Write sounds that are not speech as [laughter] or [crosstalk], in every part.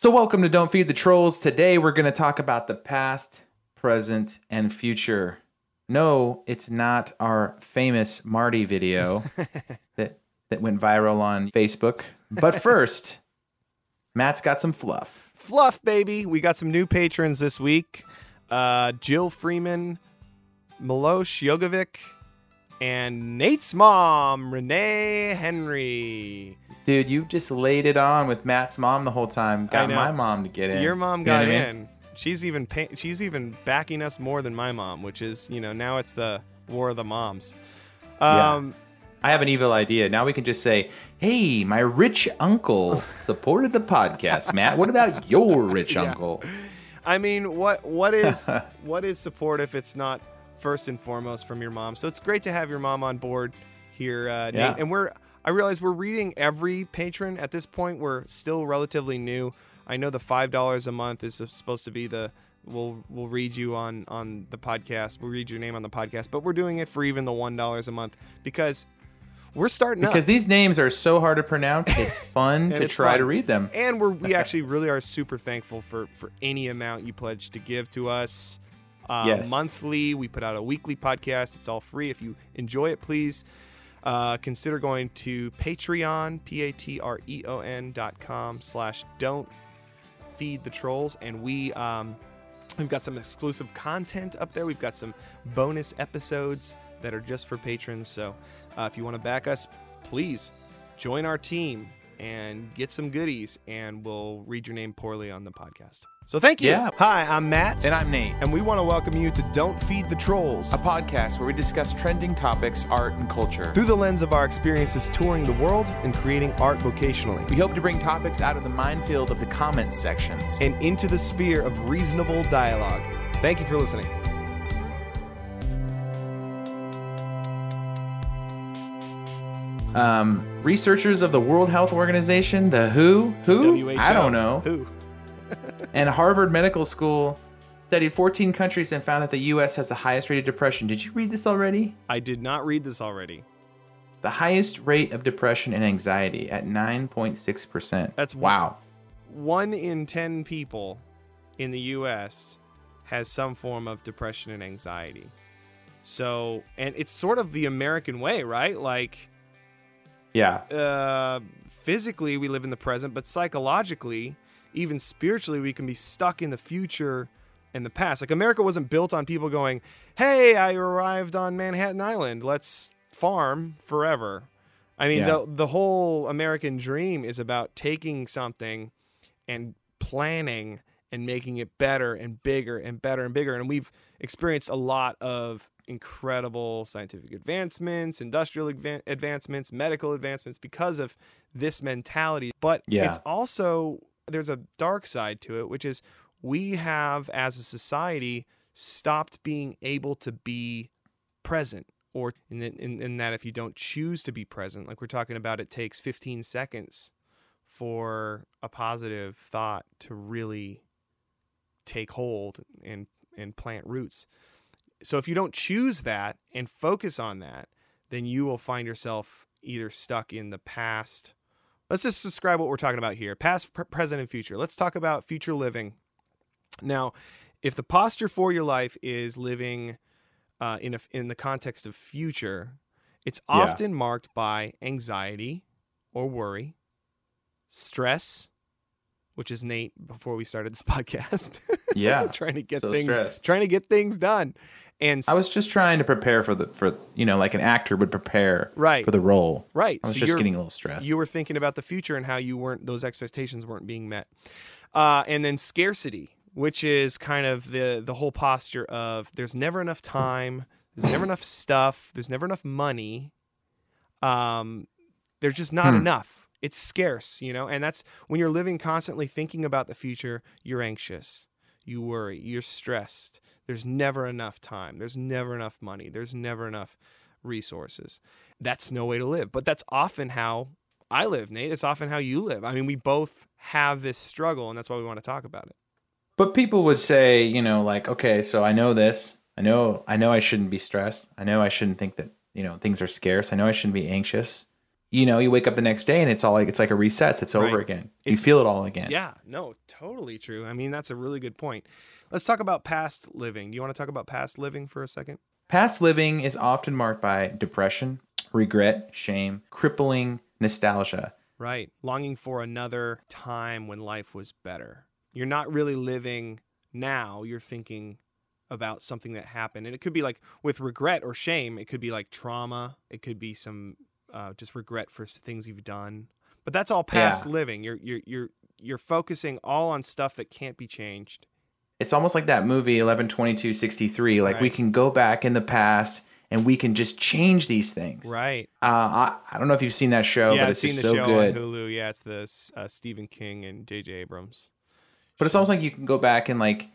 So, welcome to Don't Feed the Trolls. Today, we're going to talk about the past, present, and future. No, it's not our famous Marty video [laughs] that that went viral on Facebook. But [laughs] first, Matt's got some fluff. Fluff, baby. We got some new patrons this week. Uh, Jill Freeman, Milosh Jogovic, and Nate's mom, Renee Henry. Dude, you've just laid it on with Matt's mom the whole time. Got my mom to get in. Your mom You know got I mean? in. She's even pay- she's even backing us more than my mom, which is you know now it's the war of the moms. Yeah. Um, I have an evil idea. Now we can just say, "Hey, my rich uncle [laughs] supported the podcast." Matt, what about your rich Yeah. uncle? I mean, what what is [laughs] what is support if it's not first and foremost from your mom? So it's great to have your mom on board here, uh, Nate. Yeah. And we're I realize we're reading every patron at this point. We're still relatively new. I know the five dollars a month is supposed to be the we'll we'll read you on on the podcast. We'll read your name on the podcast, but we're doing it for even the one dollars a month because we're starting up. Because these names are so hard to pronounce, it's [laughs] fun to it's try fun. to read them. and we're we [laughs] actually really are super thankful for for any amount you pledge to give to us uh, Yes. monthly we put out a weekly podcast it's all free if you enjoy it please uh, consider going to patreon P-A-T-R-E-O-N dot com slash don't feed the trolls. And we um, we've got some exclusive content up there. We've got some bonus episodes that are just for patrons. So uh, if you want to back us please join our team and get some goodies and we'll read your name poorly on the podcast. So thank you. Yeah. hi i'm matt. And I'm Nate, and we want to welcome you to don't feed the trolls a podcast where we discuss trending topics, art, and culture. through the lens of our experiences touring the world and creating art vocationally. We hope to bring topics out of the minefield of the comments sections. and into the sphere of reasonable dialogue. Thank you for listening Um, researchers of the World Health Organization, the WHO, who WHO. I don't know, who [laughs] and Harvard Medical School studied 14 countries and found that the U.S. has the highest rate of depression. Did you read this already? i did not read this already The highest rate of depression and anxiety at 9.6 percent. That's wow. one in 10 people in the US has some form of depression and anxiety. So, and it's sort of the American way, right? Like, Yeah. uh, physically, we live in the present, but psychologically, even spiritually, we can be stuck in the future and the past. Like, America wasn't built on people going, Hey, I arrived on Manhattan Island. Let's farm forever. I mean, Yeah. the, the whole American dream is about taking something and planning and making it better and bigger and better and bigger. And we've experienced a lot of incredible scientific advancements, industrial advan- advancements, medical advancements because of this mentality. But Yeah. it's also, there's a dark side to it, which is we have, as a society, stopped being able to be present. Or in, in, in that, if you don't choose to be present, like we're talking about, it takes 15 seconds for a positive thought to really take hold and and plant roots. So if you don't choose that and focus on that, then you will find yourself either stuck in the past. Let's just describe what we're talking about here: past, pr- present, and future. Let's talk about future living. Now, if the posture for your life is living uh, in a, in the context of future, it's Yeah. often marked by anxiety or worry, stress, which is Nate before we started this [laughs] podcast. Yeah. [laughs] trying to get So things stressed. trying to get things done. And I was just trying to prepare for the for you know like an actor would prepare Right. for the role. right. I was so just getting a little stressed. you were thinking about the future and how you weren't those expectations weren't being met. Uh, and then scarcity, which is kind of the the whole posture of there's never enough time, there's never enough stuff, there's never enough money. Um, there's just not Hmm. enough. It's scarce, you know, and that's when you're living constantly thinking about the future, you're anxious, you worry, you're stressed. There's never enough time. There's never enough money. There's never enough resources. That's no way to live. But that's often how I live, Nate. It's often how you live. I mean, we both have this struggle, and that's why we want to talk about it. But people would say, you know, like, okay, so I know this. I know I know I shouldn't be stressed. I know I shouldn't think that, you know, things are scarce. I know I shouldn't be anxious. You know, you wake up the next day and it's all like it's like a resets. It's over Right. again. You It's- feel it all again. Yeah, no, totally true. I mean, that's a really good point. Let's talk about past living. Do you want to talk about past living for a second? Past living is often marked by depression, regret, shame, crippling nostalgia. Right. Longing for another time when life was better. You're not really living now, you're thinking about something that happened. And it could be like with regret or shame, it could be like trauma, it could be some uh, just regret for things you've done. But that's all past Yeah. living. You're you're you're you're focusing all on stuff that can't be changed. It's almost like that movie 11.22.63 like we can go back in the past and we can just change these things. Right. Uh, I, I don't know if you've seen that show, yeah, but I've it's seen just the so show good. on Hulu. Yeah, it's the uh, Stephen King and J.J. Abrams. But it's almost like you can go back and like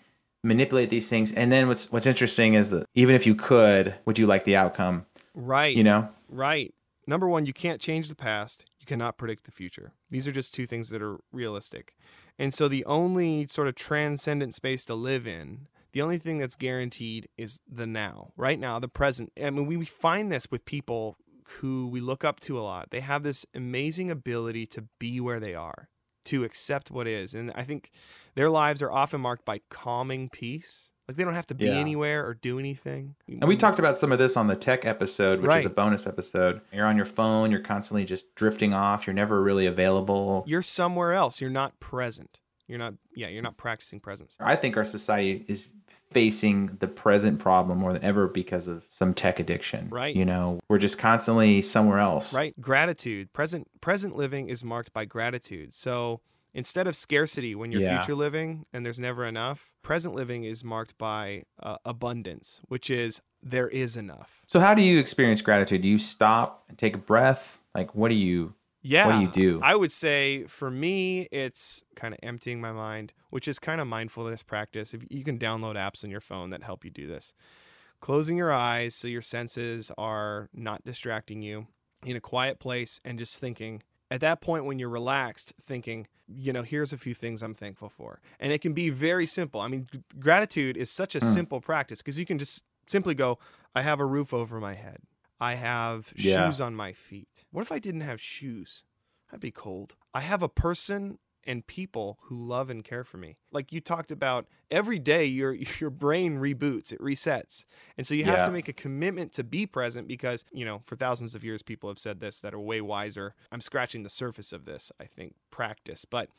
manipulate these things. And then what's what's interesting is that even if you could, would you like the outcome? Right. You know? Right. Number one, you can't change the past. You cannot predict the future. These are just two things that are realistic. And so the only sort of transcendent space to live in, the only thing that's guaranteed is the now, right now, the present. I mean, we find this with people who we look up to a lot. They have this amazing ability to be where they are, to accept what is. And I think their lives are often marked by calming peace. Like they don't have to be Yeah. anywhere or do anything. And we talked about some of this on the tech episode, which is a bonus episode. You're on your phone, you're constantly just drifting off, you're never really available. you're somewhere else. You're not present. You're not yeah, you're not practicing presence. I think our society is facing the present problem more than ever because of some tech addiction. Right. You know, we're just constantly somewhere else. Right? Gratitude. Present present living is marked by gratitude. So instead of scarcity when you're Yeah. future living and there's never enough, present living is marked by uh, abundance, which is there is enough. So how do you experience gratitude? Do you stop and take a breath? Like what do you Yeah. What do you do? I would say for me, it's kind of emptying my mind, which is kind of mindfulness practice. If you can download apps on your phone that help you do this, closing your eyes so your senses are not distracting you in a quiet place and just thinking. At that point, when you're relaxed, thinking, you know, here's a few things I'm thankful for. And it can be very simple. I mean, g- gratitude is such a Hmm. simple practice because you can just simply go, I have a roof over my head. I have Yeah. shoes on my feet. What if I didn't have shoes? i'd be cold. I have a person and people who love and care for me. Like you talked about, every day your [laughs] your brain reboots, it resets. And so you have Yeah. to make a commitment to be present because, you know, for thousands of years people have said this that are way wiser. I'm scratching the surface of this, I think, practice. But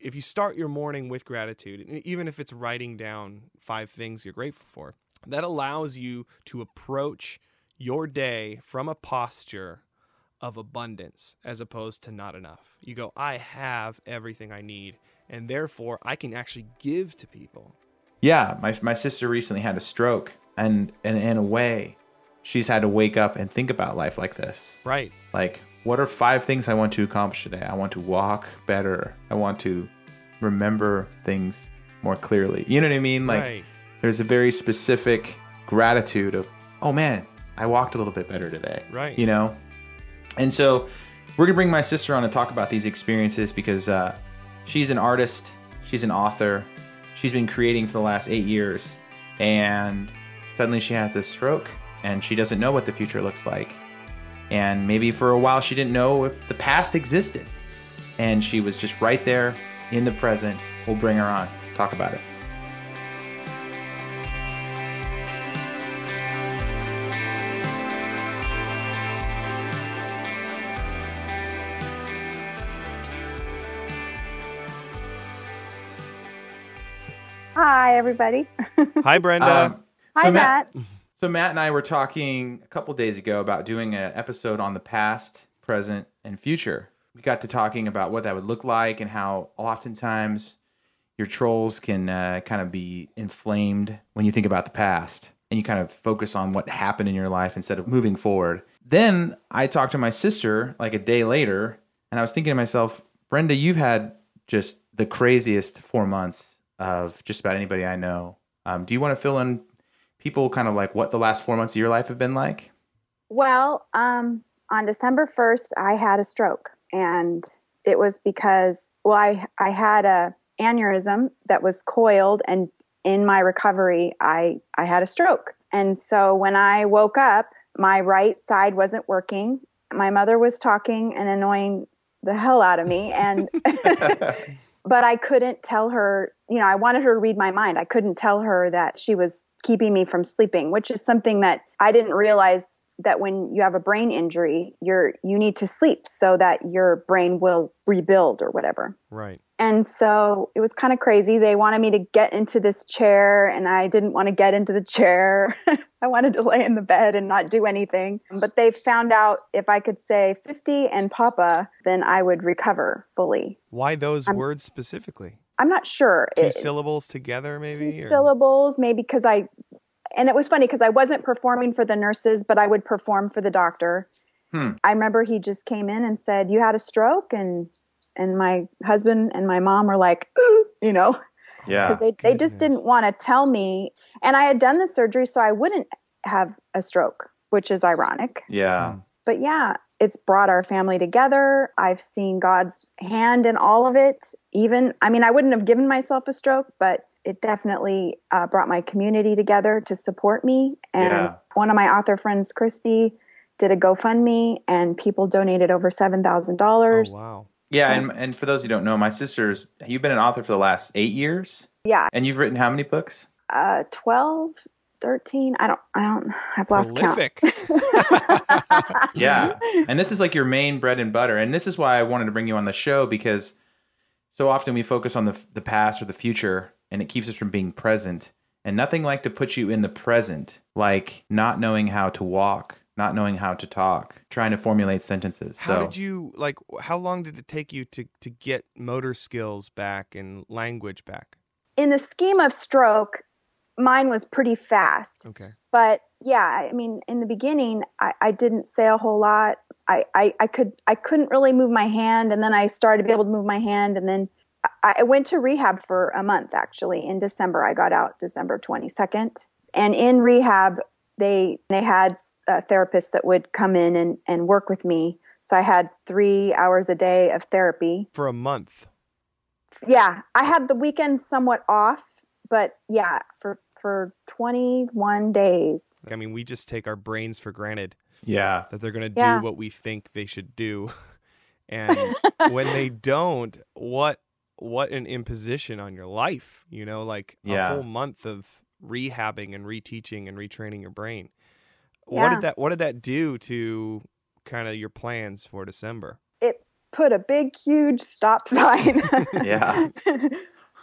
if you start your morning with gratitude, even if it's writing down five things you're grateful for, that allows you to approach your day from a posture of abundance as opposed to not enough. You go, I have everything I need, and therefore I can actually give to people. Yeah, my my sister recently had a stroke, and and in a way, she's had to wake up and think about life like this. Right. Like, what are five things I want to accomplish today? I want to walk better. I want to remember things more clearly. You know what I mean? Like, right. there's a very specific gratitude of, oh man, I walked a little bit better today. Right. You know? And so we're gonna bring my sister on to talk about these experiences because uh, she's an artist, she's an author, she's been creating for the last eight years, and suddenly she has this stroke and she doesn't know what the future looks like. And maybe for a while she didn't know if the past existed. And she was just right there in the present. We'll bring her on, talk about it. Hi, everybody. [laughs] Hi, Brenda. Um, Hi, Matt, Matt. [laughs] So Matt and I were talking a couple days ago about doing an episode on the past, present, and future. We got to talking about what that would look like and how oftentimes your trolls can uh, kind of be inflamed when you think about the past and you kind of focus on what happened in your life instead of moving forward. Then I talked to my sister like a day later and I was thinking to myself, Brenda, you've had just the craziest four months of just about anybody I know. Um, do you want to fill in people kind of like what the last four months of your life have been like? Well, um, on December 1st, I had a stroke. And it was because, well, I, I had a aneurysm that was coiled. And in my recovery, I, I had a stroke. And so when I woke up, my right side wasn't working. My mother was talking and annoying the hell out of me and [laughs] [laughs] but I couldn't tell her, you know, I wanted her to read my mind. I couldn't tell her that she was keeping me from sleeping, which is something that I didn't realize that when you have a brain injury, you're you need to sleep so that your brain will rebuild or whatever. Right. And so it was kind of crazy. They wanted me to get into this chair, and I didn't want to get into the chair. [laughs] I wanted to lay in the bed and not do anything. But they found out if I could say 50 and Papa, then I would recover fully. Why those I'm- words specifically? I'm not sure. Two It- syllables together, maybe? two or- syllables, maybe because I, and it was funny because I wasn't performing for the nurses, but I would perform for the doctor. Hmm. I remember he just came in and said, "You had a stroke," and and my husband and my mom were like, [laughs] you know, yeah. because they, they just didn't want to tell me. And I had done the surgery, so I wouldn't have a stroke, which is ironic. Yeah. But yeah, it's brought our family together. I've seen God's hand in all of it. Even, I mean, I wouldn't have given myself a stroke, but it definitely uh, brought my community together to support me. And Yeah. one of my author friends, Christy, did a GoFundMe, and people donated over seven thousand Oh, dollars. wow. Yeah, and and for those who don't know, my sister's you've been an author for the last eight years, Yeah, and you've written how many books? uh, 12, 13. I don't, I don't, I've lost Prolific. count. [laughs] Yeah, and this is like your main bread and butter, and this is why I wanted to bring you on the show because so often we focus on the the past or the future, and it keeps us from being present. And nothing like to put you in the present, like not knowing how to walk, not knowing how to talk, trying to formulate sentences. How so, did you like? How long did it take you to to get motor skills back and language back? In the scheme of stroke, mine was pretty fast. Okay. but yeah i mean in the beginning i, I didn't say a whole lot I, I, I could i couldn't really move my hand and then i started to be able to move my hand and then I, I went to rehab for a month actually in december. I got out december 22nd and in rehab they they had uh, therapists that would come in and, and work with me. So i had three hours a day of therapy. For a month. yeah i had the weekend somewhat off but yeah for for 21 days. I mean, we just take our brains for granted yeah, that they're going to Yeah. do what we think they should do, [laughs] and when they [laughs] don't, what what an imposition on your life. You know, like Yeah. a whole month of rehabbing and reteaching and retraining your brain. What did that What did that do to kind of your plans for December? it put a big huge stop [laughs] sign Yeah. [laughs] and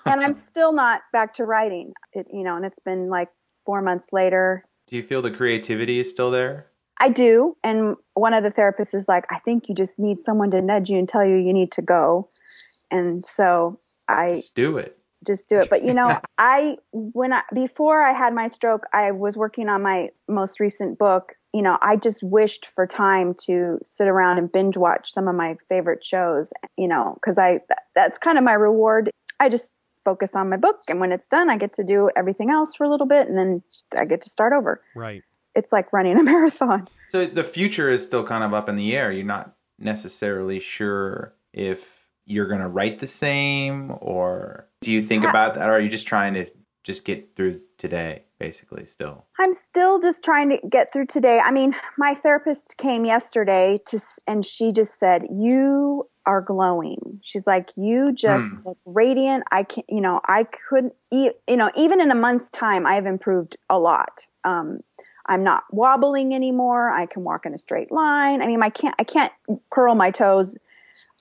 i'm still not back to writing it you know and it's been like four months later Do you feel the creativity is still there? i do and one of the therapists is like i think you just need someone to nudge you and tell you you need to go and so i Just do it. just do it. But you know, [laughs] I when I before I had my stroke, I was working on my most recent book. You know, I just wished for time to sit around and binge watch some of my favorite shows. You know, because I that's kind of my reward. I just focus on my book, and when it's done, I get to do everything else for a little bit, and then I get to start over. Right. It's like running a [laughs] marathon. So the future is still kind of up in the air. You're not necessarily sure if you're going to write the same or do you think Yeah. about that or are you just trying to just get through today basically still? I'm still just trying to get through today. I mean, my therapist came yesterday to, and she just said, "You are glowing." She's like, "You just look radiant." I can, you know, I couldn't, you know, even in a month's time, I have improved a lot. Um, I'm not wobbling anymore. I can walk in a straight line. I mean, I can't, I can't curl my toes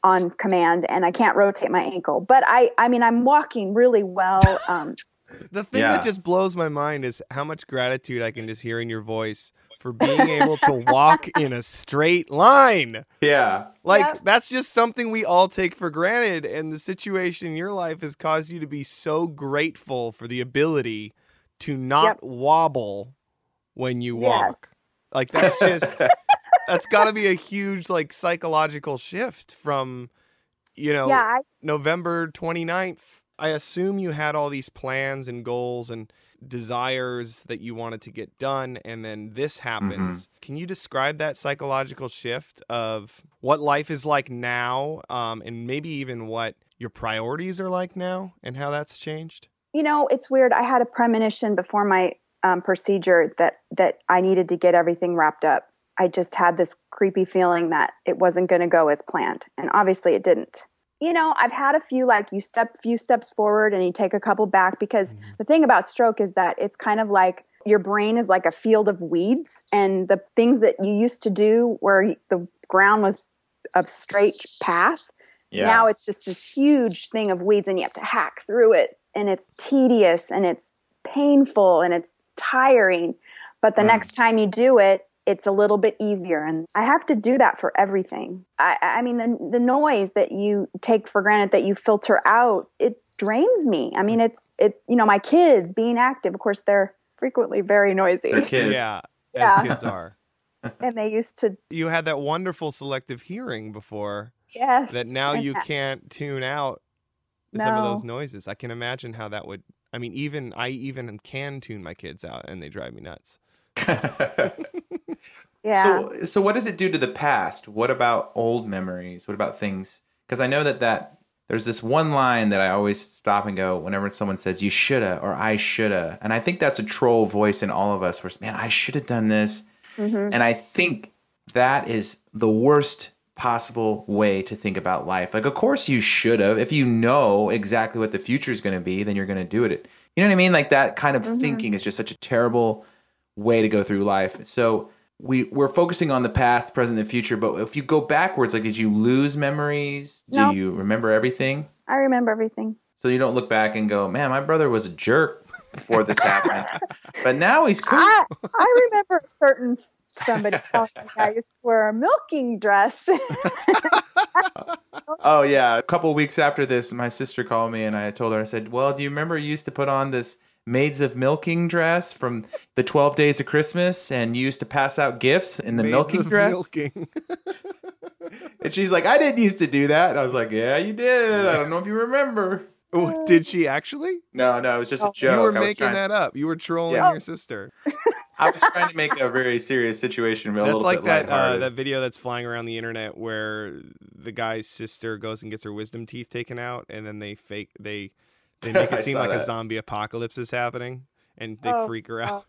on command, and I can't rotate my ankle. But I, I mean, I'm walking really well. Um, [laughs] The thing Yeah. that just blows my mind is how much gratitude I can just hear in your voice for being able to walk [laughs] in a straight line. Yeah. Like Yep. that's just something we all take for granted and the situation in your life has caused you to be so grateful for the ability to not Yep. wobble when you walk. yes. Like that's just [laughs] that's got to be a huge like psychological shift from you know Yeah, I, November 29th. I assume you had all these plans and goals and desires that you wanted to get done, and then this happens. Can you describe that psychological shift of what life is like now, um, and maybe even what your priorities are like now, and how that's changed? you know it's weird i had a premonition before my um, procedure that that i needed to get everything wrapped up I just had this creepy feeling that it wasn't going to go as planned. And obviously it didn't. You know, I've had a few like you step few steps forward and you take a couple back because Mhm. the thing about stroke is that it's kind of like your brain is like a field of weeds and the things that you used to do where the ground was a straight path Yeah. now it's just this huge thing of weeds and you have to hack through it and it's tedious and it's painful and it's tiring but the Mm. next time you do it it's a little bit easier and i have to do that for everything i, I mean the, the noise that you take for granted that you filter out it drains me i mean it's it you know my kids being active of course they're frequently very noisy They're kids. Yeah, [laughs] Yeah. as kids are. [laughs] and they used to You had that wonderful selective hearing before yes that now you that- can't tune out some of those noises. I can imagine how that would. I mean, even I even can tune my kids out, and they drive me nuts. [laughs] yeah So, so what does it do to the past? What about old memories? What about things? Because I know that that there's this one line that I always stop and go whenever someone says "you shoulda" or "I shoulda," and I think that's a troll voice in all of us. Where it's, man, I should have done this, Mhm. and I think that is the worst possible way to think about life. Like, of course you should have. If you know exactly what the future is going to be, then you're going to do it. You know what I mean? Like that kind of Mhm. thinking is just such a terrible way to go through life. So we we're focusing on the past, present, and future. But if you go backwards, like did you lose memories? Do you remember everything? i remember everything So you don't look back and go, man, my brother was a jerk before this happened, [laughs] but now he's cool. I, I remember a certain somebody telling me I used to wear a milking dress. [laughs] Oh yeah, a couple weeks after this, my sister called me and I told her I said, "Well, do you remember you used to put on this maids of milking dress from the 12 days of Christmas and used to pass out gifts in the Maids milking of dress?" Milking. [laughs] And she's like, "I didn't used to do that." And I was like, "Yeah, you did. I don't know if you remember." Oh, Did she actually? No, no, it was just a Oh. joke. you were making trying, that up. You were trolling Yeah. your sister. I was trying to make a very serious situation a That's little like bit that uh, lighthearted. that video that's flying around the internet where the guy's sister goes and gets her wisdom teeth taken out, and then they fake they they [laughs] make it seem saw like a zombie apocalypse is happening, and they Oh, freak her oh. out.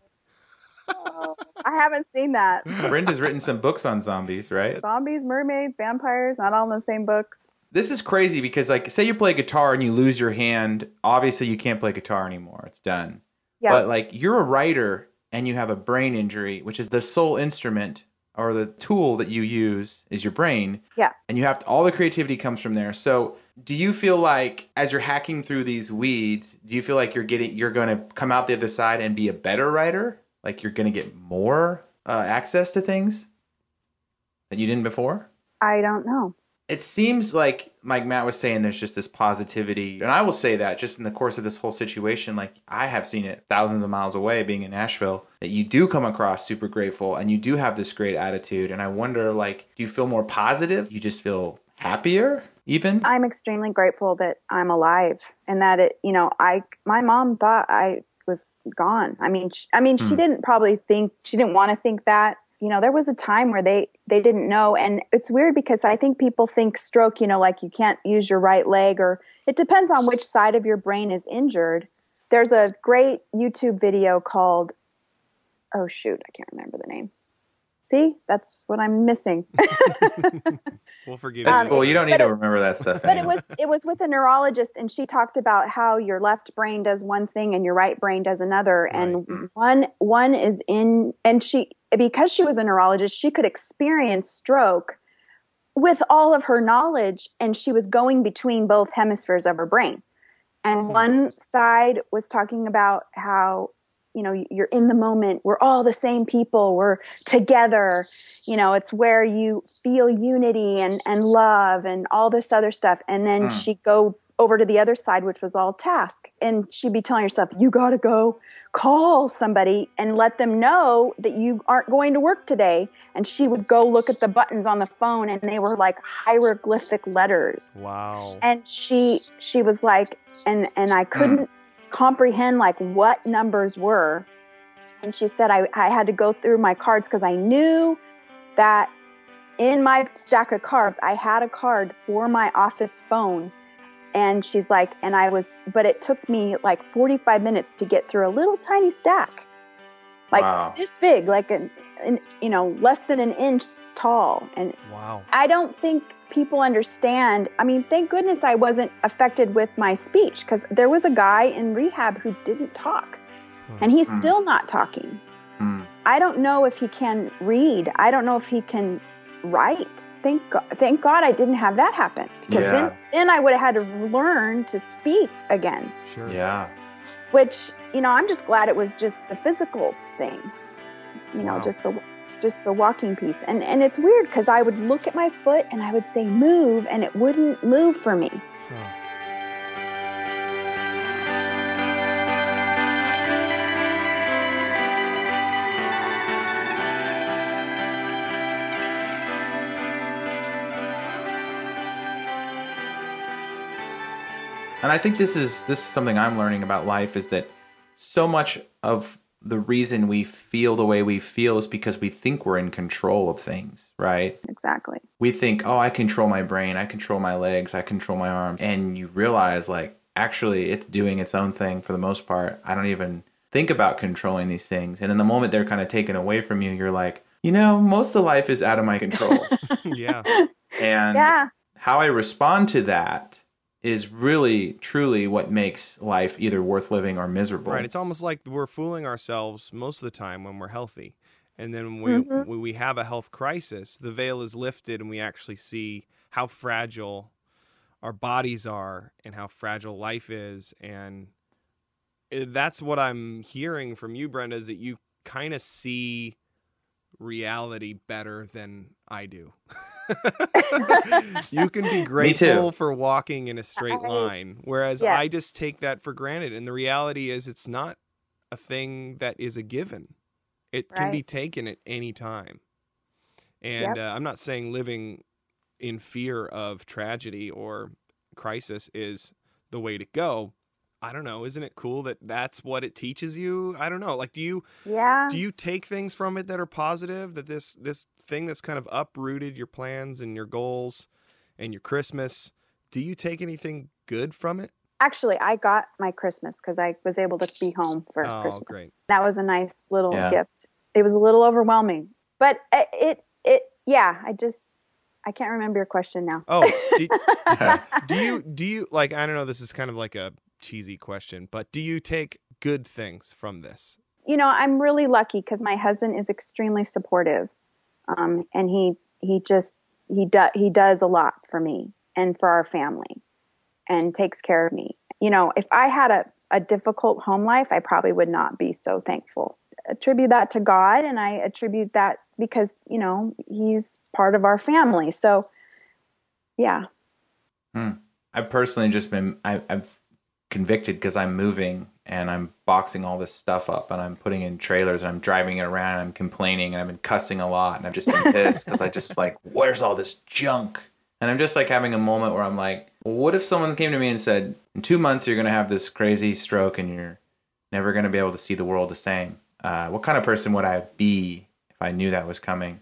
Oh, I haven't seen that. [laughs] Brenda's written some books on zombies, right? Zombies, mermaids, vampires, not all in the same books. This is crazy because, like, say you play guitar and you lose your hand. Obviously, you can't play guitar anymore. It's done. Yeah. But like, you're a writer and you have a brain injury, which is the sole instrument or the tool that you use is your brain. Yeah. And you have to, all the creativity comes from there. So, do you feel like as you're hacking through these weeds, do you feel like you're getting you're going to come out the other side and be a better writer? Like you're going to get more uh, access to things that you didn't before? I don't know. it seems like like Matt was saying there's just this positivity and I will say that just in the course of this whole situation like I have seen it thousands of miles away being in Nashville that you do come across super grateful and you do have this great attitude and I wonder like do you feel more positive you just feel happier even I'm extremely grateful that I'm alive and that it, you know, I my mom thought I was gone. I mean, she, I mean, she Hmm. didn't probably think she didn't want to think that. You know, there was a time where they they didn't know, and it's weird because I think people think stroke. You know, like you can't use your right leg, or it depends on which side of your brain is injured. There's a great YouTube video called, oh shoot, I can't remember the name. See, that's what I'm missing. [laughs] We'll forgive That's Um, you. cool you don't need to it- remember that stuff but it was it was with a neurologist and she talked about how your left brain does one thing and your right brain does another and Right. one one is in and she because she was a neurologist she could experience stroke with all of her knowledge and she was going between both hemispheres of her brain and one side was talking about how you know you're in the moment. We're all the same people. We're together. You know it's where you feel unity and and love and all this other stuff. And then Hmm. she'd go over to the other side which was all task. And she'd be telling herself you got to go call somebody and let them know that you aren't going to work today. And she would go look at the buttons on the phone and they were like hieroglyphic letters. Wow. and she she was like and and i couldn't comprehend like what numbers were and she said i, I had to go through my cards because i knew that in my stack of cards i had a card for my office phone and she's like and i was but it took me like 45 minutes to get through a little tiny stack like Wow. this big like an an, you know, less than an inch tall. And Wow. I don't think people understand. I mean, thank goodness I wasn't affected with my speech because there was a guy in rehab who didn't talk and he's Hmm. still not talking. Hmm. I don't know if he can read. I don't know if he can write. Thank God, thank God I didn't have that happen because Yeah. then then I would have had to learn to speak again. Sure. Yeah. Which you know, I'm just glad it was just the physical thing. You know, Wow. just the just the walking piece. And and it's weird because I would look at my foot and I would say move, and it wouldn't move for me. And I think this is this is something I'm learning about life is that so much of the reason we feel the way we feel is because we think we're in control of things, right? Exactly. We think, "Oh, I control my brain, I control my legs, I control my arms." And you realize like actually it's doing its own thing for the most part. I don't even think about controlling these things. And in the moment they're kind of taken away from you, you're like, "You know, most of life is out of my control." [laughs] yeah. and Yeah. how I respond to that is really truly what makes life either worth living or miserable. Right. It's almost like we're fooling ourselves most of the time when we're healthy. And then when we, Mhm. when we have a health crisis, the veil is lifted and we actually see how fragile our bodies are and how fragile life is. And that's what I'm hearing from you, Brenda, is that you kind of see reality better than I do. [laughs] you can be grateful for walking in a straight line, whereas Yeah. I just take that for granted. And the reality is, it's not a thing that is a given. It can be taken at any time. And uh, I'm not saying living in fear of tragedy or crisis is the way to go. I don't know. Isn't it cool that that's what it teaches you? I don't know. Like, do you Yeah. do you take things from it that are positive? That this this thing that's kind of uprooted your plans and your goals and your Christmas. Do you take anything good from it? Actually, I got my Christmas because I was able to be home for Christmas. Oh, Christmas. great. That was a nice little Yeah. gift. It was a little overwhelming, but it, it, it, yeah, I just, I can't remember your question now. Oh, do, [laughs] [laughs] do you do you like? I don't know. This is kind of like a cheesy question, but do you take good things from this? you know, I'm really lucky because my husband is extremely supportive, um, and he he just he does he does a lot for me and for our family, and takes care of me. You know, if I had a a difficult home life, I probably would not be so thankful. Attribute that to God, and I attribute that because you know He's part of our family. So, yeah, I've personally just been I, I'm convicted because I'm moving and I'm boxing all this stuff up and I'm putting in trailers and I'm driving it around and I'm complaining and I've been cussing a lot and I've just been pissed because I just [laughs] like where's all this junk? And I'm just like having a moment where I'm like well, what if someone came to me and said in two months you're gonna have this crazy stroke and you're never gonna be able to see the world the same. Uh, what kind of person would I be if I knew that was coming?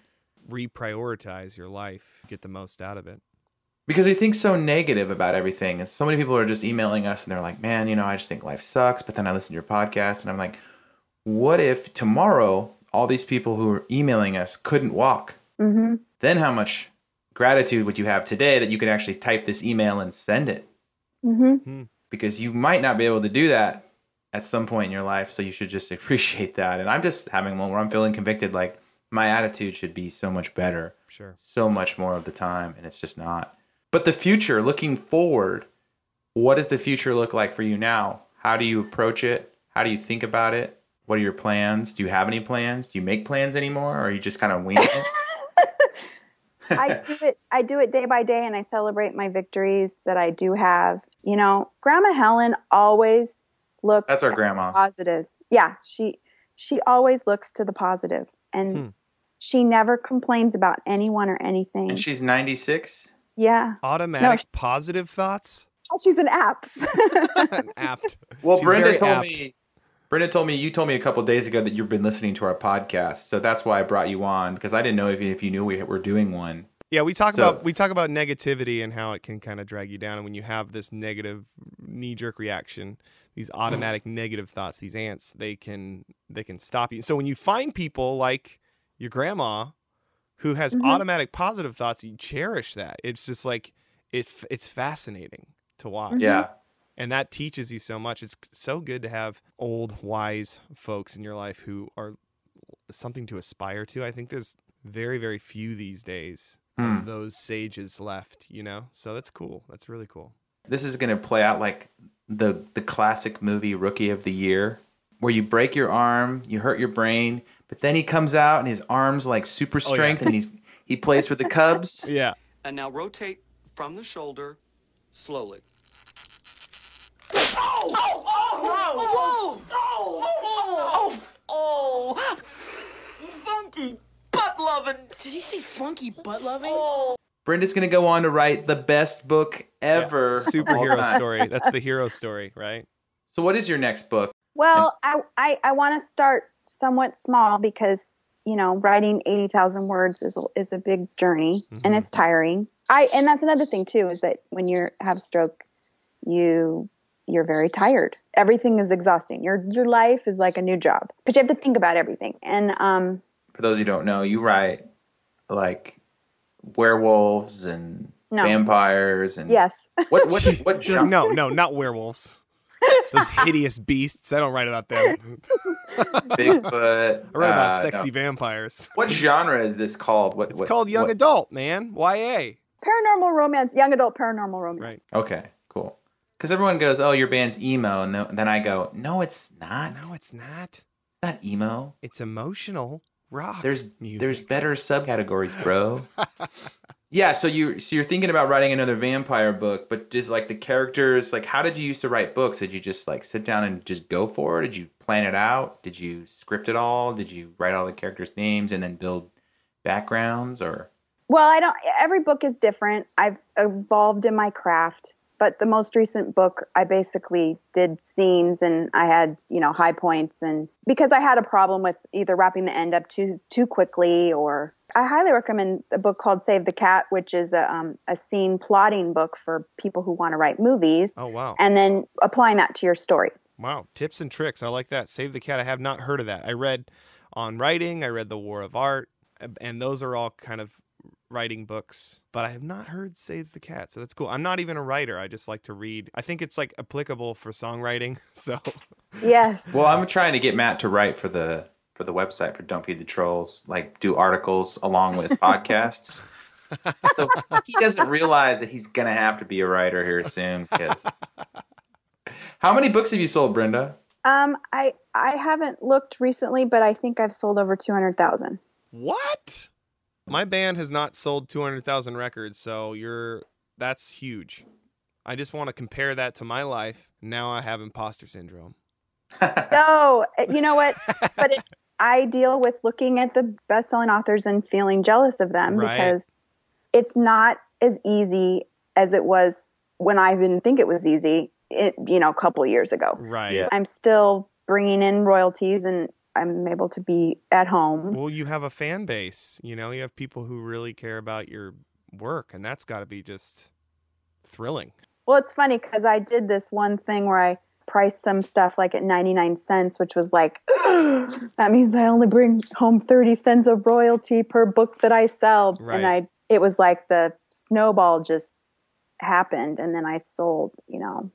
Reprioritize your life, get the most out of it. Because we think so negative about everything and so many people are just emailing us and they're like man you know i just think life sucks but then i listen to your podcast and i'm like what if tomorrow all these people who are emailing us couldn't walk? Hmm then how much gratitude would you have today that you could actually type this email and send it? Hmm. Because you might not be able to do that at some point in your life so you should just [laughs] appreciate that. And i'm just having a moment where i'm feeling convicted like my attitude should be so much better Sure. so much more of the time and it's just not but the future looking forward what does the future look like for you now how do you approach it how do you think about it what are your plans do you have any plans do you make plans anymore or are you just kind of winging it [laughs] [laughs] I do it. I do it day by day, and I celebrate my victories that I do have. You know, Grandma Helen always looks. that's our at grandma positives. Yeah, she she always looks to the positive, and Hmm. she never complains about anyone or anything. and she's 96 yeah, Automatic she- positive thoughts. Oh, she's an apps. [laughs] Apt. well She's brenda told apt. me brenda told me you told me a couple days ago that you've been listening to our podcast so that's why i brought you on because i didn't know if you, if you knew we were doing one Yeah, we talk So- about we talk about negativity and how it can kind of drag you down, and when you have this negative knee jerk reaction, these mm. automatic negative thoughts, these ants, they can they can stop you. So when you find people like your grandma who has Mhm. automatic positive thoughts, you cherish that. It's just like it it's fascinating to watch. Yeah. And that teaches you so much. It's so good to have old wise folks in your life who are something to aspire to. I think there's very very few these days Hmm. of those sages left, you know? So that's cool. That's really cool. This is going to play out like the the classic movie Rookie of the Year, where you break your arm, you hurt your brain, but then he comes out and his arms like super Oh, yeah. strength, and he's he plays for the Cubs. [laughs] Yeah. And now rotate from the shoulder slowly. Oh! Oh! Oh! Oh! Oh! Oh! Oh! Funky butt loving. Did he say funky butt loving? Oh. Brenda's going to go on to write the best book ever. of all Superhero story. That's the [laughs] hero story, right? So, what is your next book? Well, I I, I want to start somewhat small because you know writing eighty thousand words is a, is a big journey Mhm. and it's tiring. I and that's another thing too is that when you have a stroke, you you're very tired. Everything is exhausting. Your your life is like a new job because you have to think about everything. And um, For those who don't know, you write like werewolves and No. vampires and yes, What what [laughs] what genre? No, no, not werewolves. Those hideous beasts. I don't write about them. [laughs] Bigfoot. I write about uh, sexy no. vampires. What genre is this called? What It's what- called young what- adult, man. YA. paranormal romance, young adult paranormal romance. Right. Okay, cool. Because everyone goes, "Oh, your band's emo," and then- then I go, "No, it's not. No, it's not. It's not emo. It's emotional rock. There's music. there's better subcategories, bro." [laughs] yeah. So you so you're thinking about writing another vampire book, but just like the characters, like how did you used to write books? Did you just like sit down and just go for it? Did you plan it out? Did you script it all? Did you write all the characters' names and then build backgrounds or? Well, I don't. Every book is different. I've evolved in my craft, but the most recent book, I basically did scenes, and I had you know high points, and because I had a problem with either wrapping the end up too too quickly, or I highly recommend a book called Save the Cat, which is a um, a scene plotting book for people who want to write movies, Oh wow. and then applying that to your story. Wow. Tips and tricks. I like that. Save the cat. I have not heard of that. I read on writing, I read The War of Art, and those are all kind of writing books, but I have not heard Save the Cat. So that's cool. I'm not even a writer. I just like to read. I think it's like applicable for songwriting. [laughs] So Yes. Well, I'm trying to get Matt to write for the for the website for Don't Feed the Trolls, like do articles along with [laughs] podcasts. so he doesn't realize that he's gonna have to be a writer here soon. Because [laughs] how many books have you sold, Brenda? Um, I I haven't looked recently, but I think I've sold over two hundred thousand. what? My band has not sold 200,000 records, so you're that's huge. I just want to compare that to my life. Now I have imposter syndrome. No, [laughs] you know what? But it's I deal with looking at the best-selling authors and feeling jealous of them Right. because it's not as easy as it was when I didn't think it was easy. It you know a couple years ago. Right. Yeah. I'm still bringing in royalties and I'm able to be at home. Well, you have a fan base. You know, you have people who really care about your work, and that's got to be just thrilling. Well, it's funny because I did this one thing where I priced some stuff like at 99 cents, which was like, [gasps] that means I only bring home 30 cents of royalty per book that I sell. Right. And I, it was like the snowball just happened. And then I sold, you know,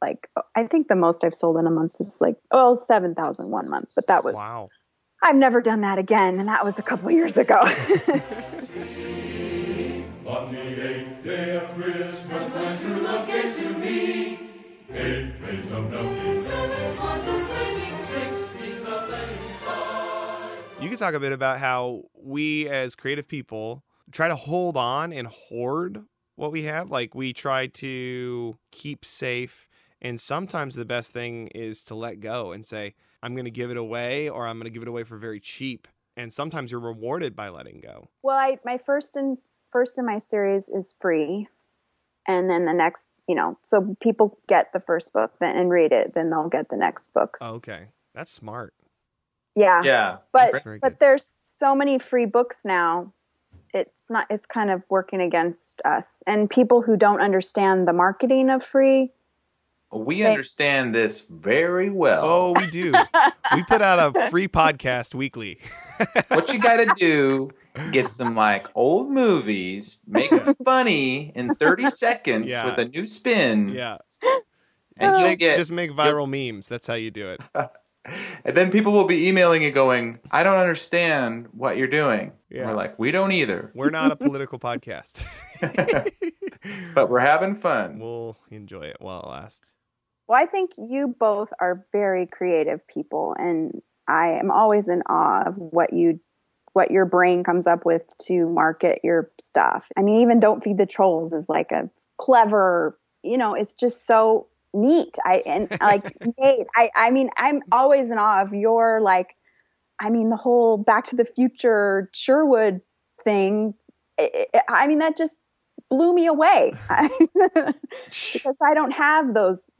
like, I think the most I've sold in a month is like, well, 7,000 one month, but that was, Wow. I've never done that again. And that was a couple years ago. [laughs] On the eighth day of Christmas, when true love came to me, eight of milking, seven swans a swinging, six geese a laying high. You can talk a bit about how we as creative people try to hold on and hoard what we have. Like we try to keep safe. And sometimes the best thing is to let go and say, I'm going to give it away or I'm going to give it away for very cheap. And sometimes you're rewarded by letting go. Well, I my first and first in my series is free, and then the next, you know, so people get the first book then and read it, then they'll get the next books. Oh, okay. That's smart. yeah. yeah, but but good. there's so many free books now. It's not. It's kind of working against us, and people who don't understand the marketing of free We Thank- understand this very well. Oh, we do. [laughs] we put out a free podcast weekly. what you got to do get some like old movies make them [laughs] funny in 30 [laughs] seconds Yeah. with a new spin Yeah. and Just you'll make, get just make viral memes. That's how you do it. [laughs] and then people will be emailing you going i don't understand what you're doing And we're like we don't either We're not a political podcast. but we're having fun we'll enjoy it while it lasts. Well, I think you both are very creative people, and I am always in awe of what you, what your brain comes up with to market your stuff. I mean, even "Don't Feed the Trolls" is like a clever, you know, it's just so neat. I and [laughs] like Nate, I, I mean, I'm always in awe of your like, I mean, the whole Back to the Future Sherwood thing. I, I- I mean, that just blew me away [laughs] because I don't have those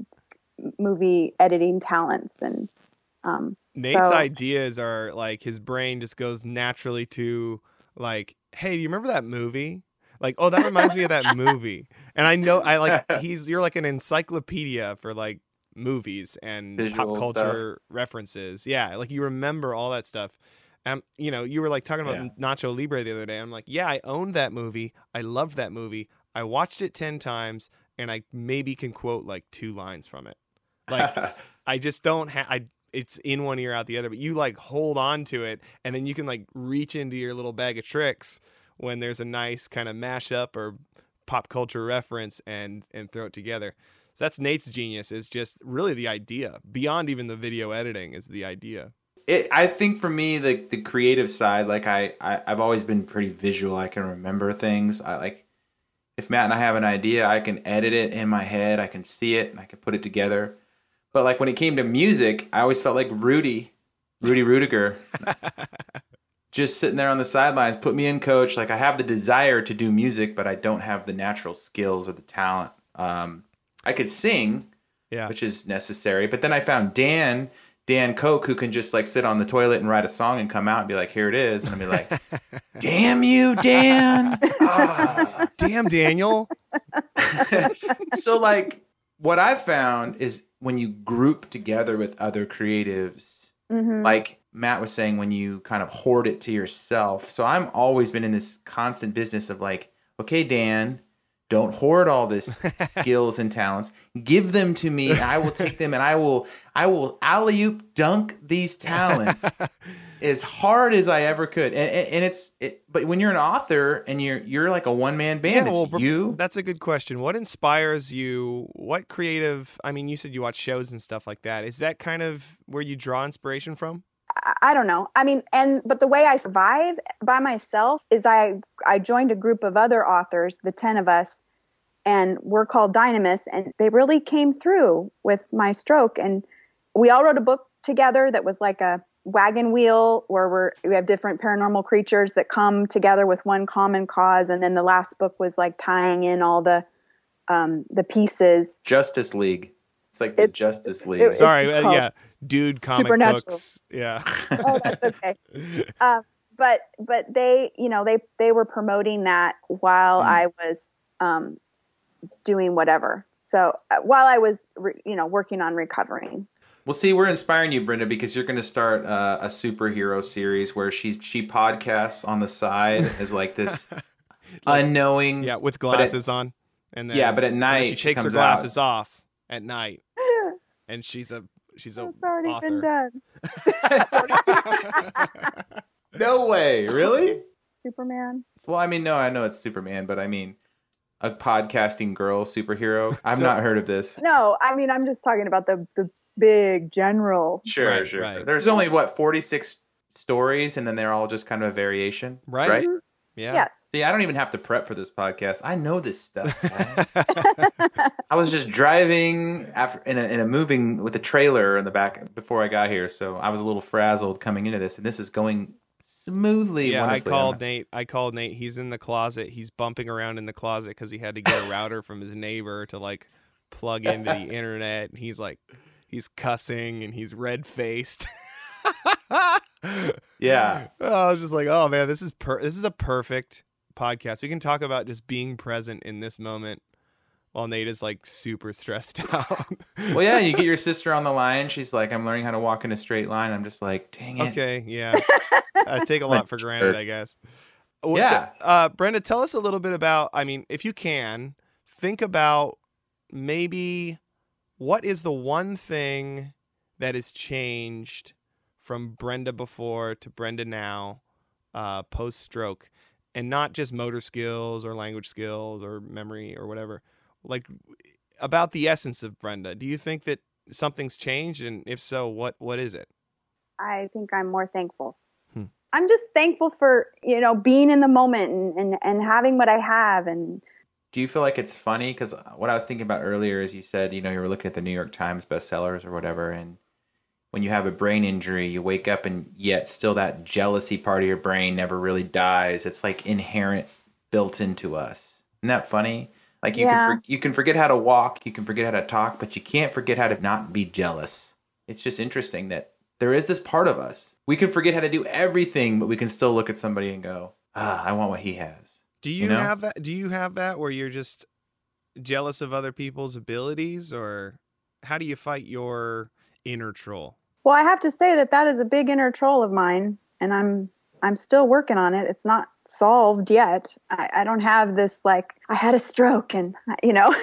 movie editing talents and um Nate's So- ideas are like his brain just goes naturally to like, hey, do you remember that movie? Like, oh, that reminds me of that movie. And I know I like [laughs] he's you're like an encyclopedia for like movies and Visual pop stuff. culture references. Yeah, like you remember all that stuff. Um, you know, you were like talking about Yeah. Nacho Libre the other day. I'm like, yeah, I owned that movie. I loved that movie. I watched it ten times, and I maybe can quote like two lines from it. Like [laughs] I just don't have. I it's in one ear out the other, but you like hold on to it, and then you can like reach into your little bag of tricks when there's a nice kind of mashup or pop culture reference and and throw it together. So that's Nate's genius. Is just really the idea beyond even the video editing is the idea. it, I think for me, the the creative side, like I, I I've always been pretty visual. I can remember things. I like if Matt and I have an idea, I can edit it in my head. I can see it and I can put it together. But like when it came to music, I always felt like Rudy, Rudy Ruettiger, [laughs] just sitting there on the sidelines. Put me in, coach. Like I have the desire to do music, but I don't have the natural skills or the talent. Um, I could sing, Yeah. which is necessary. But then I found Dan, Dan Koch, who can just like sit on the toilet and write a song and come out and be like, "Here it is," and I'd be like, [laughs] "Damn you, Dan!" Ah. [laughs] Damn, Daniel. so like, what I've found is when you group together with other creatives, mhm. like Matt was saying, when you kind of hoard it to yourself. So I'm always been in this constant business of like, okay, Dan, don't hoard all this [laughs] skills and talents. Give them to me. I will take them and I will I will alley oop dunk these talents [laughs] as hard as I ever could. And, and, and it's it, but when you're an author and you're you're like a one man band, it's well, you. That's a good question. What inspires you? What creative? I mean, you said you watch shows and stuff like that. Is that kind of where you draw inspiration from? I- don't know. I mean, and but the way I survive by myself is I I joined a group of other authors, the ten of us, and we're called Dynamis, and they really came through with my stroke, and we all wrote a book together that was like a wagon wheel where we're we have different paranormal creatures that come together with one common cause, and then the last book was like tying in all the um, the pieces. Justice League. It's like the It's- Justice League. It's- Sorry, it's uh, yeah, dude, comic Supernatural. books. Yeah. Oh, that's okay. [laughs] um, but but they you know they they were promoting that while Mm. I was um, doing whatever. So uh, while I was re- you know working on recovering. Well, see, we're inspiring you, Brenda, because you're going to start uh, a superhero series where she she podcasts on the side as like this [laughs] unknowing. yeah, with But at- glasses on, and then yeah, but at and then night she takes her comes out. glasses off at night, [laughs] and she's a she's a It's already author. been done. [laughs] No way, really? Superman. Well, I mean, no, I know it's Superman, but I mean, a podcasting girl superhero. I've So- not heard of this. No, I mean I'm just talking about the the big general. Sure, Right, sure. right. There's only what 46 stories, and then they're all just kind of a variation, Right. Right. Mm-hmm. Yeah. Yes. See, I don't even have to prep for this podcast. I know this stuff. [laughs] I was just driving after in a, in a moving with a trailer in the back before I got here, so I was a little frazzled coming into this, and this is going smoothly. Yeah, I called Nate. I called Nate. He's in the closet. He's bumping around in the closet because he had to get a [laughs] router from his neighbor to like plug into the internet. And he's like, he's cussing and he's red faced. [laughs] Yeah. [laughs] I was just like, oh man, this is per- this is a perfect podcast. We can talk about just being present in this moment while Nate is like super stressed [laughs] out. Well, yeah, you get your [laughs] sister on the line. She's like, I'm learning how to walk in a straight line. I'm just like, dang it. okay, yeah. I take a lot for granted. I guess. What- Yeah. Uh, Brenda, tell us a little bit about, I mean, if you can, think about maybe what is the one thing that has changed from Brenda before to Brenda now, uh, post stroke, and not just motor skills or language skills or memory or whatever. Like about the essence of Brenda. Do you think that something's changed, and if so, what what is it? I think I'm more thankful. Hmm. I'm just thankful for, you know, being in the moment and, and, and having what I have. And Do you feel like it's funny? Because what I was thinking about earlier is you said, you know, you were looking at the New York Times bestsellers or whatever, and when you have a brain injury, you wake up and yet still that jealousy part of your brain never really dies. It's like inherent, built into us. Isn't that funny? Like you Yeah. can for, you can forget how to walk, you can forget how to talk, but you can't forget how to not be jealous. It's just interesting that there is this part of us. We can forget how to do everything, but we can still look at somebody and go, "Ah, I want what he has." Do you, know? have that? Do you have that where you're just jealous of other people's abilities, or how do you fight your inner troll? Well, I have to say that that is a big inner troll of mine. And I'm, I'm still working on it. It's not solved yet. I, I don't have this like, I had a stroke and, you know,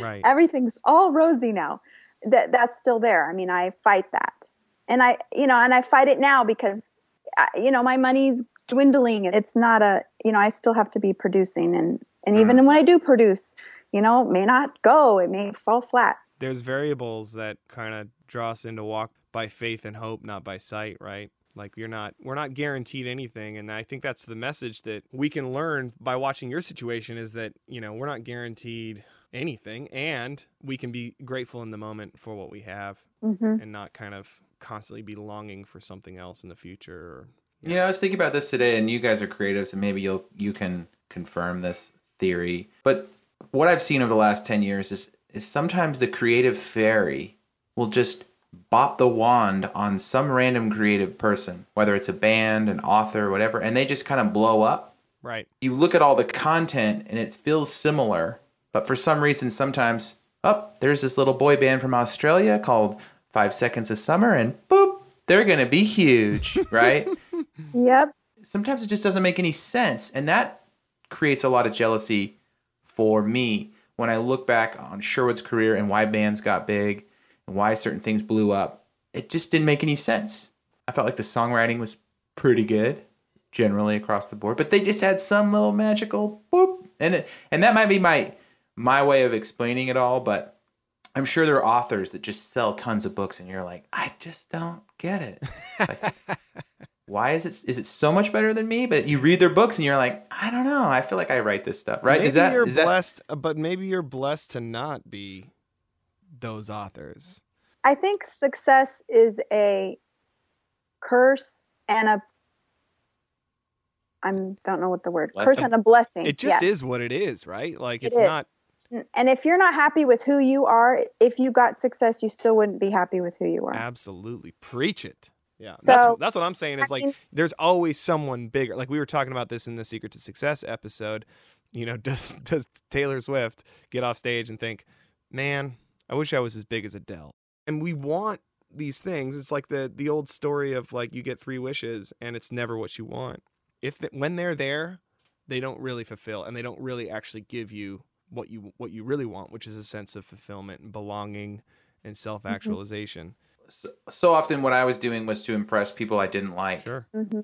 Right. [laughs] everything's all rosy now. That that's still there. I mean, I fight that, and I, you know, and I fight it now because, I, you know, my money's dwindling. It's not a, you know, I still have to be producing, and and mm-hmm. even when I do produce, you know, it may not go. It may fall flat. There's variables that kind of draw us into walk by faith and hope, not by sight, right? Like you're not, we're not guaranteed anything, and I think that's the message that we can learn by watching your situation is that you know we're not guaranteed anything, and we can be grateful in the moment for what we have, hmm and not kind of constantly be longing for something else in the future. Or, You know, I was thinking about this today, and you guys are creatives, and maybe you'll you can confirm this theory. But what I've seen over the last ten years is is sometimes the creative fairy will just bop the wand on some random creative person, whether it's a band, an author, whatever, and they just kind of blow up. right. You look at all the content, and it feels similar, but for some reason, sometimes, oh, there's this little boy band from Australia called Five Seconds of Summer, and boop, they're gonna be huge, [laughs] right? Yep. sometimes it just doesn't make any sense and that creates a lot of jealousy for me when i look back on sherwood's career and why bands got big and why certain things blew up it just didn't make any sense i felt like the songwriting was pretty good generally across the board but they just had some little magical boop and it, and that might be my my way of explaining it all but i'm sure there are authors that just sell tons of books and you're like i just don't get it Like, [laughs] why is it is it so much better than me? But you read their books and you're like, I don't know. I feel like I write this stuff, right? Maybe is that you're is blessed, uh, but maybe you're blessed to not be those authors. I think success is a curse and a. I don't know what the word curse and a blessing. It just yes. is what it is, right? Like It it's is. not. And if you're not happy with who you are, if you got success, you still wouldn't be happy with who you are. Absolutely, preach it. Yeah, So, that's that's what I'm saying. Is I like mean- there's always someone bigger. Like we were talking about this in the Secret to Success episode. You know, [laughs] does does Taylor Swift get off stage and think, "Man, I wish I was as big as Adele"? And we want these things. It's like the the old story of like you get three wishes and it's never what you want. If the, when they're there, they don't really fulfill and they don't really actually give you what you what you really want, which is a sense of fulfillment and belonging and self actualization. so, so often what I was doing was to impress people I didn't like. Sure. hmm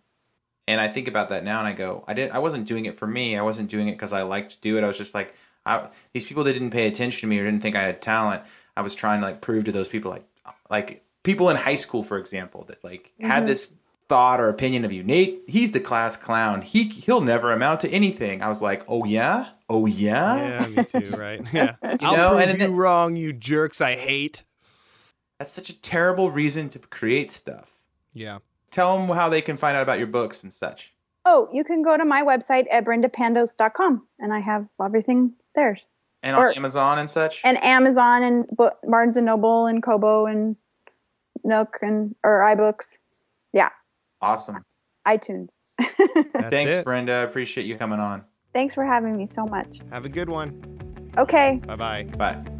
And I think about that now and I go, I didn't I wasn't doing it for me. I wasn't doing it because I liked to do it. I was just like I, these people that didn't pay attention to me or didn't think I had talent. I was trying to like prove to those people like like people in high school, for example, that like had Mhm. this thought or opinion of you. Nate, he's the class clown. He he'll never amount to anything. I was like, oh yeah, oh yeah. Yeah, me too, right? [laughs] Yeah. I'll know, prove and you wrong, you jerks I hate. That's such a terrible reason to create stuff. Yeah. Tell them how they can find out about your books and such. Oh, you can go to my website at brendapandos.com and I have everything there. And on Or- Amazon and such. And Amazon and Barnes and Noble and Kobo and Nook and or iBooks. Yeah, awesome. iTunes. [laughs] Thanks, it. Brenda. I appreciate you coming on. Thanks for having me so much. Have a good one. Okay. Bye bye bye.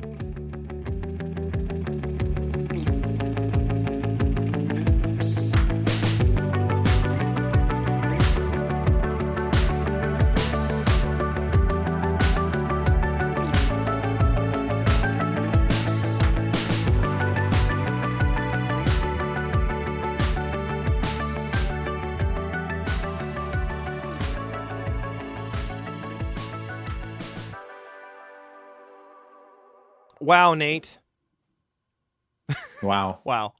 Wow, Nate. Wow. [laughs] Wow.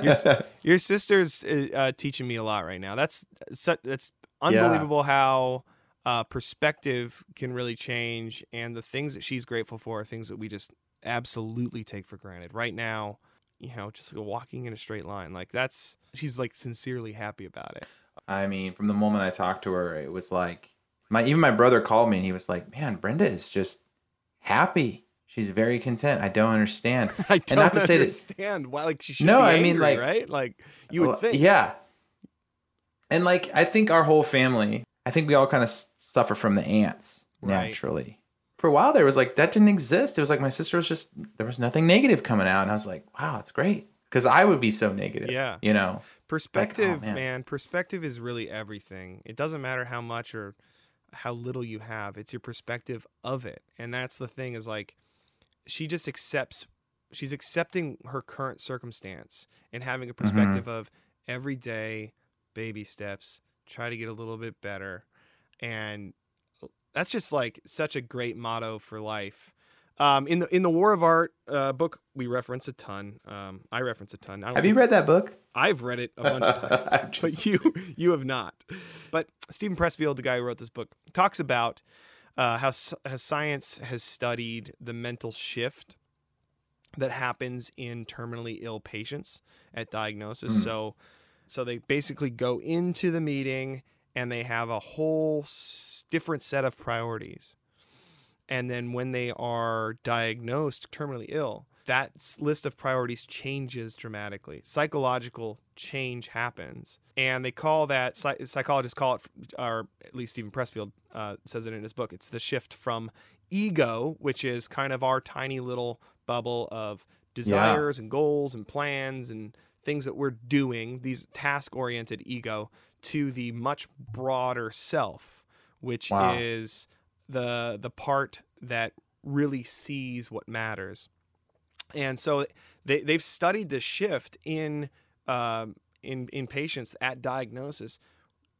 Your, [laughs] your sister's uh, uh, teaching me a lot right now. That's that's unbelievable how uh, perspective can really change, and the things that she's grateful for are things that we just absolutely take for granted. Right now, you know, just like walking in a straight line, like that's she's like sincerely happy about it. I mean, from the moment I talked to her, it was like my even my brother called me and he was like, "Man, Brenda is just happy. She's very content. I don't understand." [laughs] I don't and not to say that understand why, like she should No, be I mean, like- right? Like you would Well, think, Yeah. And like I think our whole family, I think we all kind of suffer from the ants Right. naturally. For a while there was like that didn't exist. It was like my sister was just there was nothing negative coming out and I was like, "Wow, it's great." Cuz I would be so negative. Yeah. You know. Oh, perspective, man. man. perspective is really everything. It doesn't matter how much or how little you have. It's your perspective of it. And that's the thing is like she just accepts she's accepting her current circumstance and having a perspective of every day baby steps, try to get a little bit better. And that's just like such a great motto for life. Um, in the in the War of Art uh, book, we reference a ton. Um, I reference a ton. I Have you read that book? I've read it a bunch of [laughs] times, I'm but you you have not. But Steven Pressfield, the guy who wrote this book, talks about uh, how, how science has studied the mental shift that happens in terminally ill patients at diagnosis. Mm. So, so they basically go into the meeting and they have a whole s- different set of priorities. And then when they are diagnosed terminally ill, that list of priorities changes dramatically. Psychological change happens. And they call that, psychologists call it, or at least Steven Pressfield uh, says it in his book, it's the shift from ego, which is kind of our tiny little bubble of desires and goals and plans and things that we're doing, these task oriented ego, to the much broader self, which Wow. is the the part that really sees what matters. And so they they've studied this shift in um, in in patients at diagnosis,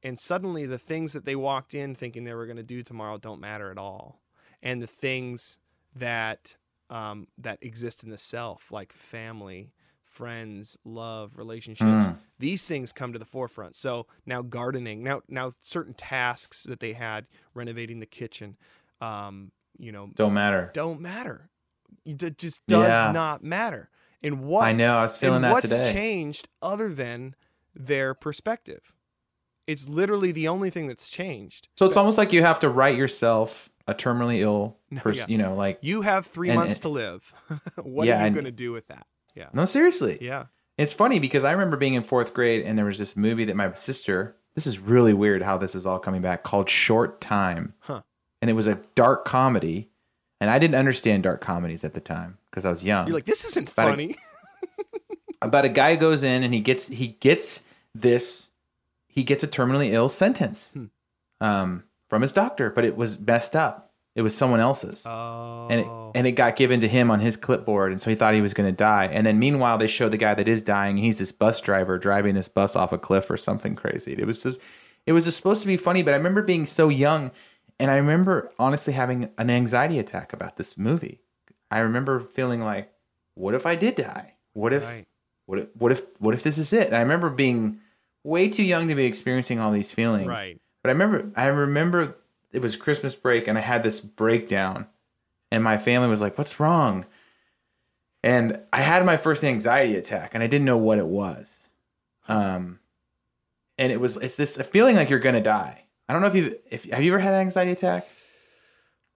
and suddenly the things that they walked in thinking they were going to do tomorrow don't matter at all, and the things that um, that exist in the self, like family, friends, love, relationships, Mm. these things come to the forefront. So now gardening, now now certain tasks that they had, renovating the kitchen, um, you know, Don't matter. don't matter. It just does Yeah. not matter. And what I know. I was feeling that what's today. changed other than their perspective? It's literally the only thing that's changed. So it's almost like you have to write yourself a terminally ill person, yeah. you know, like You have three And- months and- to live. [laughs] what Yeah, are you going to do with that? Yeah. No, seriously. Yeah. It's funny because I remember being in fourth grade and there was this movie that my sister, this is really weird how this is all coming back, called Short Time. Huh. And it was a dark comedy. And I didn't understand dark comedies at the time because I was young. You're like, this isn't About a- funny. [laughs] About a guy goes in and he gets he gets this he gets a terminally ill sentence Hmm. um, from his doctor, but it was messed up. It was someone else's. oh. and it and it got given to him on his clipboard, and so he thought he was going to die. And then meanwhile, they show the guy that is dying. He's this bus driver driving this bus off a cliff or something crazy. It was just, it was just supposed to be funny. But I remember being so young, and I remember honestly having an anxiety attack about this movie. I remember feeling like, what if I did die? What if, Right. what if, what if, what if this is it? And I remember being way too young to be experiencing all these feelings. Right. But I remember, I remember it was Christmas break, and I had this breakdown, and my family was like, "What's wrong?" And I had my first anxiety attack, and I didn't know what it was. Um, and it was it's this feeling like you're gonna die. I don't know if you if have you ever had an anxiety attack?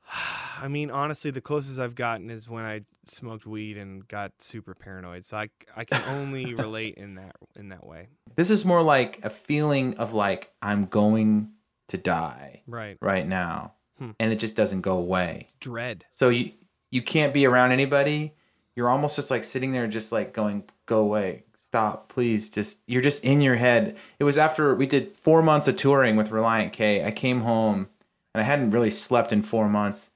[sighs] I mean, honestly, the closest I've gotten is when I smoked weed and got super paranoid. So I, I can only [laughs] relate in that in that way. This is more like a feeling of like I'm going to die Right. right now. Hmm. and it just doesn't go away. It's dread. So you you can't be around anybody. You're almost just like sitting there, just like going, "Go away, stop, please." Just you're just in your head. It was after we did four months of touring with Relient K. I came home and I hadn't really slept in four months,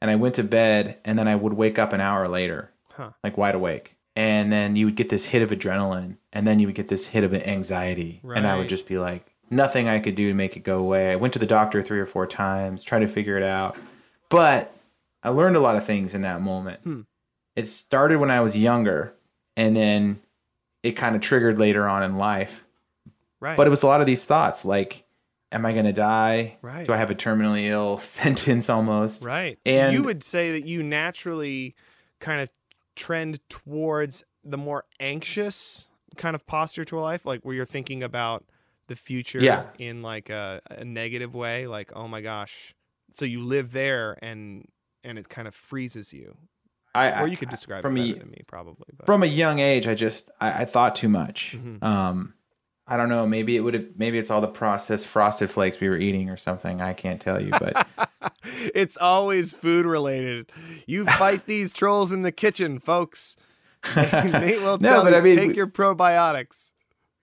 and I went to bed, and then I would wake up an hour later, Huh. like wide awake, and then you would get this hit of adrenaline, and then you would get this hit of anxiety, and I would just be like, nothing I could do to make it go away. I went to the doctor three or four times, tried to figure it out, but I learned a lot of things in that moment. Hmm. It started when I was younger, and then it kind of triggered later on in life. Right. But it was a lot of these thoughts like, am I going to die? Right. Do I have a terminally ill [laughs] sentence almost? Right. so And you would say that you naturally kind of trend towards the more anxious kind of posture to a life, like where you're thinking about the future Yeah. in like a, a negative way, like, oh my gosh. So you live there and and it kind of freezes you. I, Or you could describe from it a- than me, probably. But. from a young age, I just I, I thought too much. Mhm. Um, I don't know. Maybe it would have. Maybe it's all the processed frosted flakes we were eating or something. I can't tell you, but [laughs] it's always food related. You [laughs] fight these trolls in the kitchen, folks. Nate [laughs] will No, tell but you, I mean, take we- your probiotics.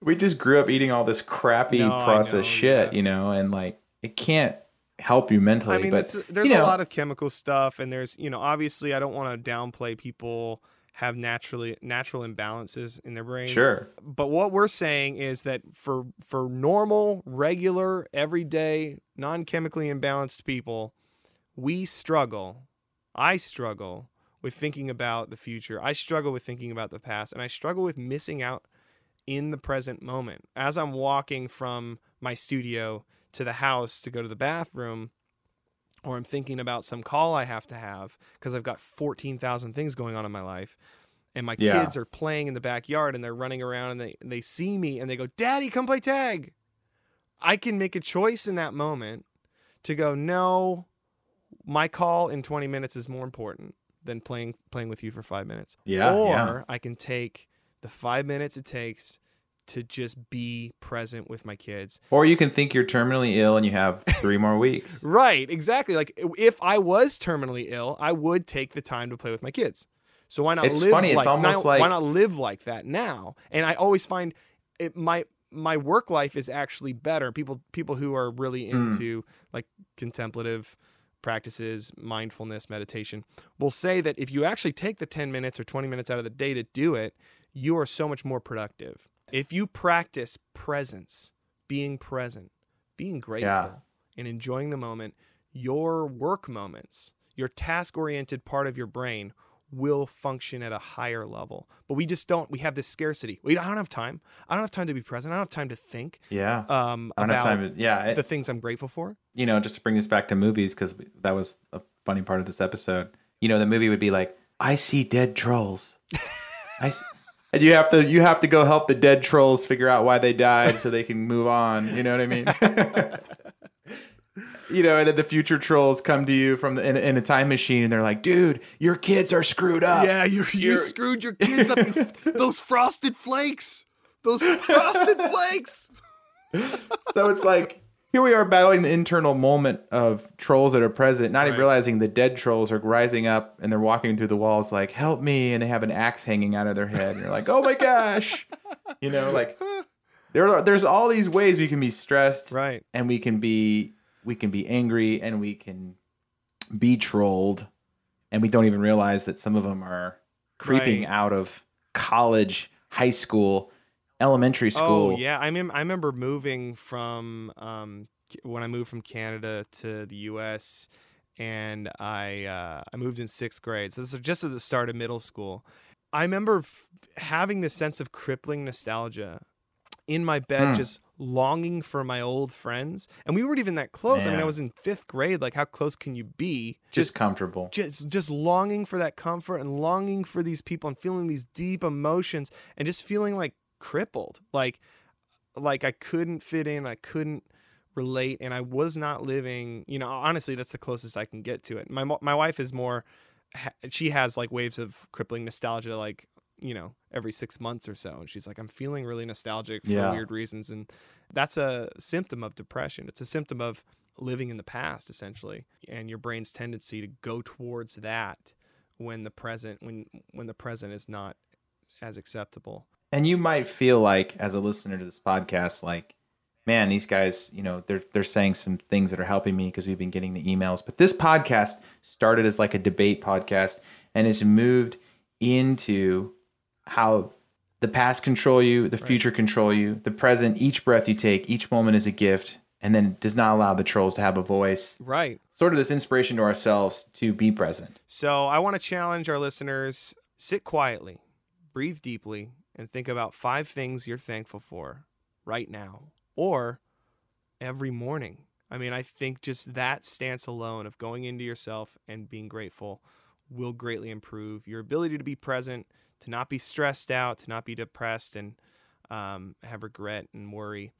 we just grew up eating all this crappy No, processed shit, yeah. you know, and like it can't help you mentally. I mean, but there's you a lot of chemical stuff, and there's you know, obviously, I don't want to downplay people have naturally natural imbalances in their brains. sure. But what we're saying is that for for normal, regular, everyday, non-chemically imbalanced people, we struggle. I struggle with thinking about the future. I struggle with thinking about the past, and I struggle with missing out in the present moment. As I'm walking from my studio to the house to go to the bathroom, or I'm thinking about some call I have to have because I've got 14,000 things going on in my life. And my Yeah. kids are playing in the backyard and they're running around and they, they see me and they go, Daddy, come play tag. I can make a choice in that moment to go, no, my call in 20 minutes is more important than playing playing with you for five minutes. Yeah, Or yeah. I can take the five minutes it takes to just be present with my kids. Or you can think you're terminally ill and you have three more weeks. [laughs] Right, exactly. Like if I was terminally ill, I would take the time to play with my kids. So why not It's live funny, it's like almost now- like- why not live like that now? And I always find it my my work life is actually better. People people who are really Hmm. into like contemplative practices, mindfulness, meditation will say that if you actually take the 10 minutes or 20 minutes out of the day to do it, you are so much more productive. If you practice presence, being present, being grateful, and enjoying the moment, your work moments, your task oriented part of your brain will function at a higher level. But we just don't, we have this scarcity. We I don't have time. I don't have time to be present. I don't have time to think Yeah. um, I don't have about time to, yeah. it- the things I'm grateful for. you know, just to bring this back to movies, because that was a funny part of this episode. You know, the movie would be like, I see dead trolls. [laughs] I s- and you have to you have to go help the dead trolls figure out why they died so they can move on. You know what I mean? [laughs] you know, and then the future trolls come to you from the, in, a- in a time machine, and they're like, "Dude, your kids are screwed up." yeah, you, you screwed your kids up. You, [laughs] those frosted flakes. Those frosted flakes. so it's like here we are battling the internal moment of trolls that are present, not even realizing the dead trolls are rising up and they're walking through the walls like, "Help me!" and they have an axe hanging out of their head. And you're like, "Oh my gosh!" [laughs] You know, like there are there's all these ways we can be stressed, Right. and we can be we can be angry, and we can be trolled, and we don't even realize that some of them are creeping Right. out of college, high school, elementary school. Oh yeah, I mean, I remember moving from um, when I moved from Canada to the U.S. and I uh, I moved in sixth grade. So this is just at the start of middle school. I remember f- having this sense of crippling nostalgia in my bed, Hmm. just longing for my old friends. And we weren't even that close. I mean, I was in fifth grade. Like, how close can you be? just comfortable. just just longing for that comfort and longing for these people and feeling these deep emotions and just feeling like crippled. Like like I couldn't fit in I couldn't relate and I was not living you know honestly that's the closest I can get to it. My my wife is more she has like waves of crippling nostalgia like you know every 6 months or so and she's like I'm feeling really nostalgic for Yeah. weird reasons and that's a symptom of depression. It's a symptom of living in the past essentially and your brain's tendency to go towards that when the present when when the present is not as acceptable And you might feel like, as a listener to this podcast, like, man, these guys, you know, they're they're saying some things that are helping me because we've been getting the emails. But this podcast started as like a debate podcast and has moved into how the past control you, the future control you, the present, each breath you take, each moment is a gift, and then does not allow the trolls to have a voice. right Sort of this inspiration to ourselves to be present. So I want to challenge our listeners sit quietly, breathe deeply, and think about five things you're thankful for right now or every morning. I mean, I think just that stance alone of going into yourself and being grateful will greatly improve your ability to be present, to not be stressed out, to not be depressed and um, have regret and worry.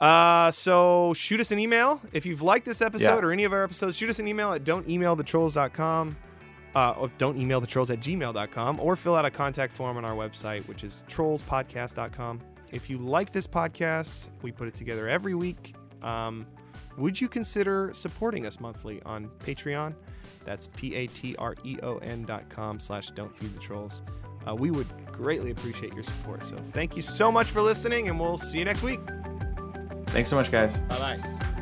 Uh, so shoot us an email if you've liked this episode Yeah. or any of our episodes. Shoot us an email at don'temailthetrolls.com. Uh, don't email the trolls at gmail.com or fill out a contact form on our website, which is trollspodcast.com. If you like this podcast, we put it together every week. Um, would you consider supporting us monthly on Patreon? That's p-a-t-r-e-o-n dot com slash don't feed the trolls. Uh, we would greatly appreciate your support. So thank you so much for listening, and we'll see you next week. Thanks so much, guys. Bye bye.